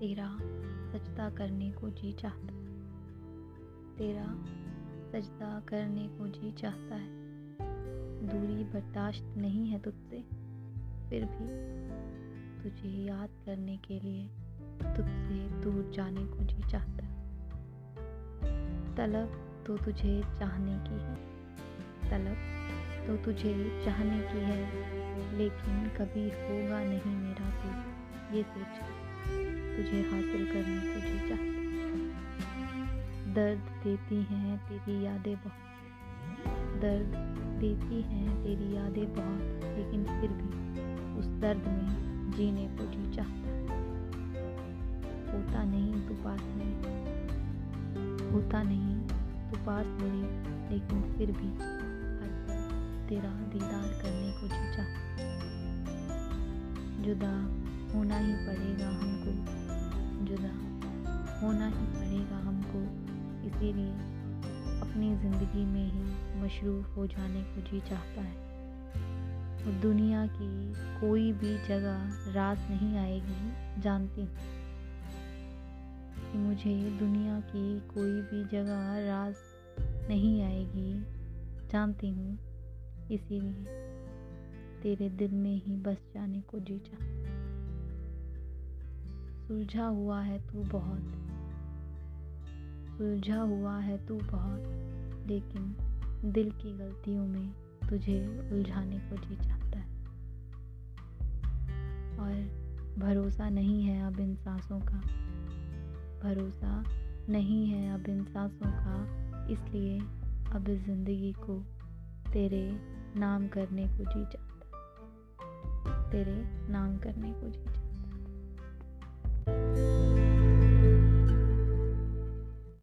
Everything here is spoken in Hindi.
तेरा सजदा करने को जी चाहता है। तेरा सजदा करने को जी चाहता है। दूरी बर्दाश्त नहीं है तुझसे, फिर भी तुझे याद करने के लिए तुझसे दूर जाने को जी चाहता है। तलब तो तुझे चाहने की है, तलब तो तुझे चाहने की है, लेकिन कभी होगा नहीं मेरा तो ये सोच। तुझे हासिल करने को जी चाहता दर्द देती हैं तेरी यादें बहुत। दर्द देती हैं तेरी यादें बहुत, लेकिन फिर भी उस दर्द में जीने को जी चाहता होता नहीं तू पास मेरे होता नहीं तू पास मेरे लेकिन फिर भी तेरा दीदार करने को जी चाहता जुदा होना ही पड़ेगा हमको इसीलिए अपनी ज़िंदगी में ही मशरूफ़ हो जाने को जी चाहता है। दुनिया की कोई भी जगह रात नहीं आएगी, जानती हूँ कि मुझे दुनिया की कोई भी जगह राज नहीं आएगी, जानती हूँ। इसीलिए तेरे दिल में ही बस जाने को जी चाहता सुलझा हुआ है तू बहुत। सुलझा हुआ है तू बहुत, लेकिन दिल की गलतियों में तुझे उलझाने को जी चाहता है। और भरोसा नहीं है अब इन सांसों का। भरोसा नहीं है अब इन सांसों का, इसलिए अब इस ज़िंदगी को तेरे नाम करने को जी चाहता तेरे नाम करने को जी चाहता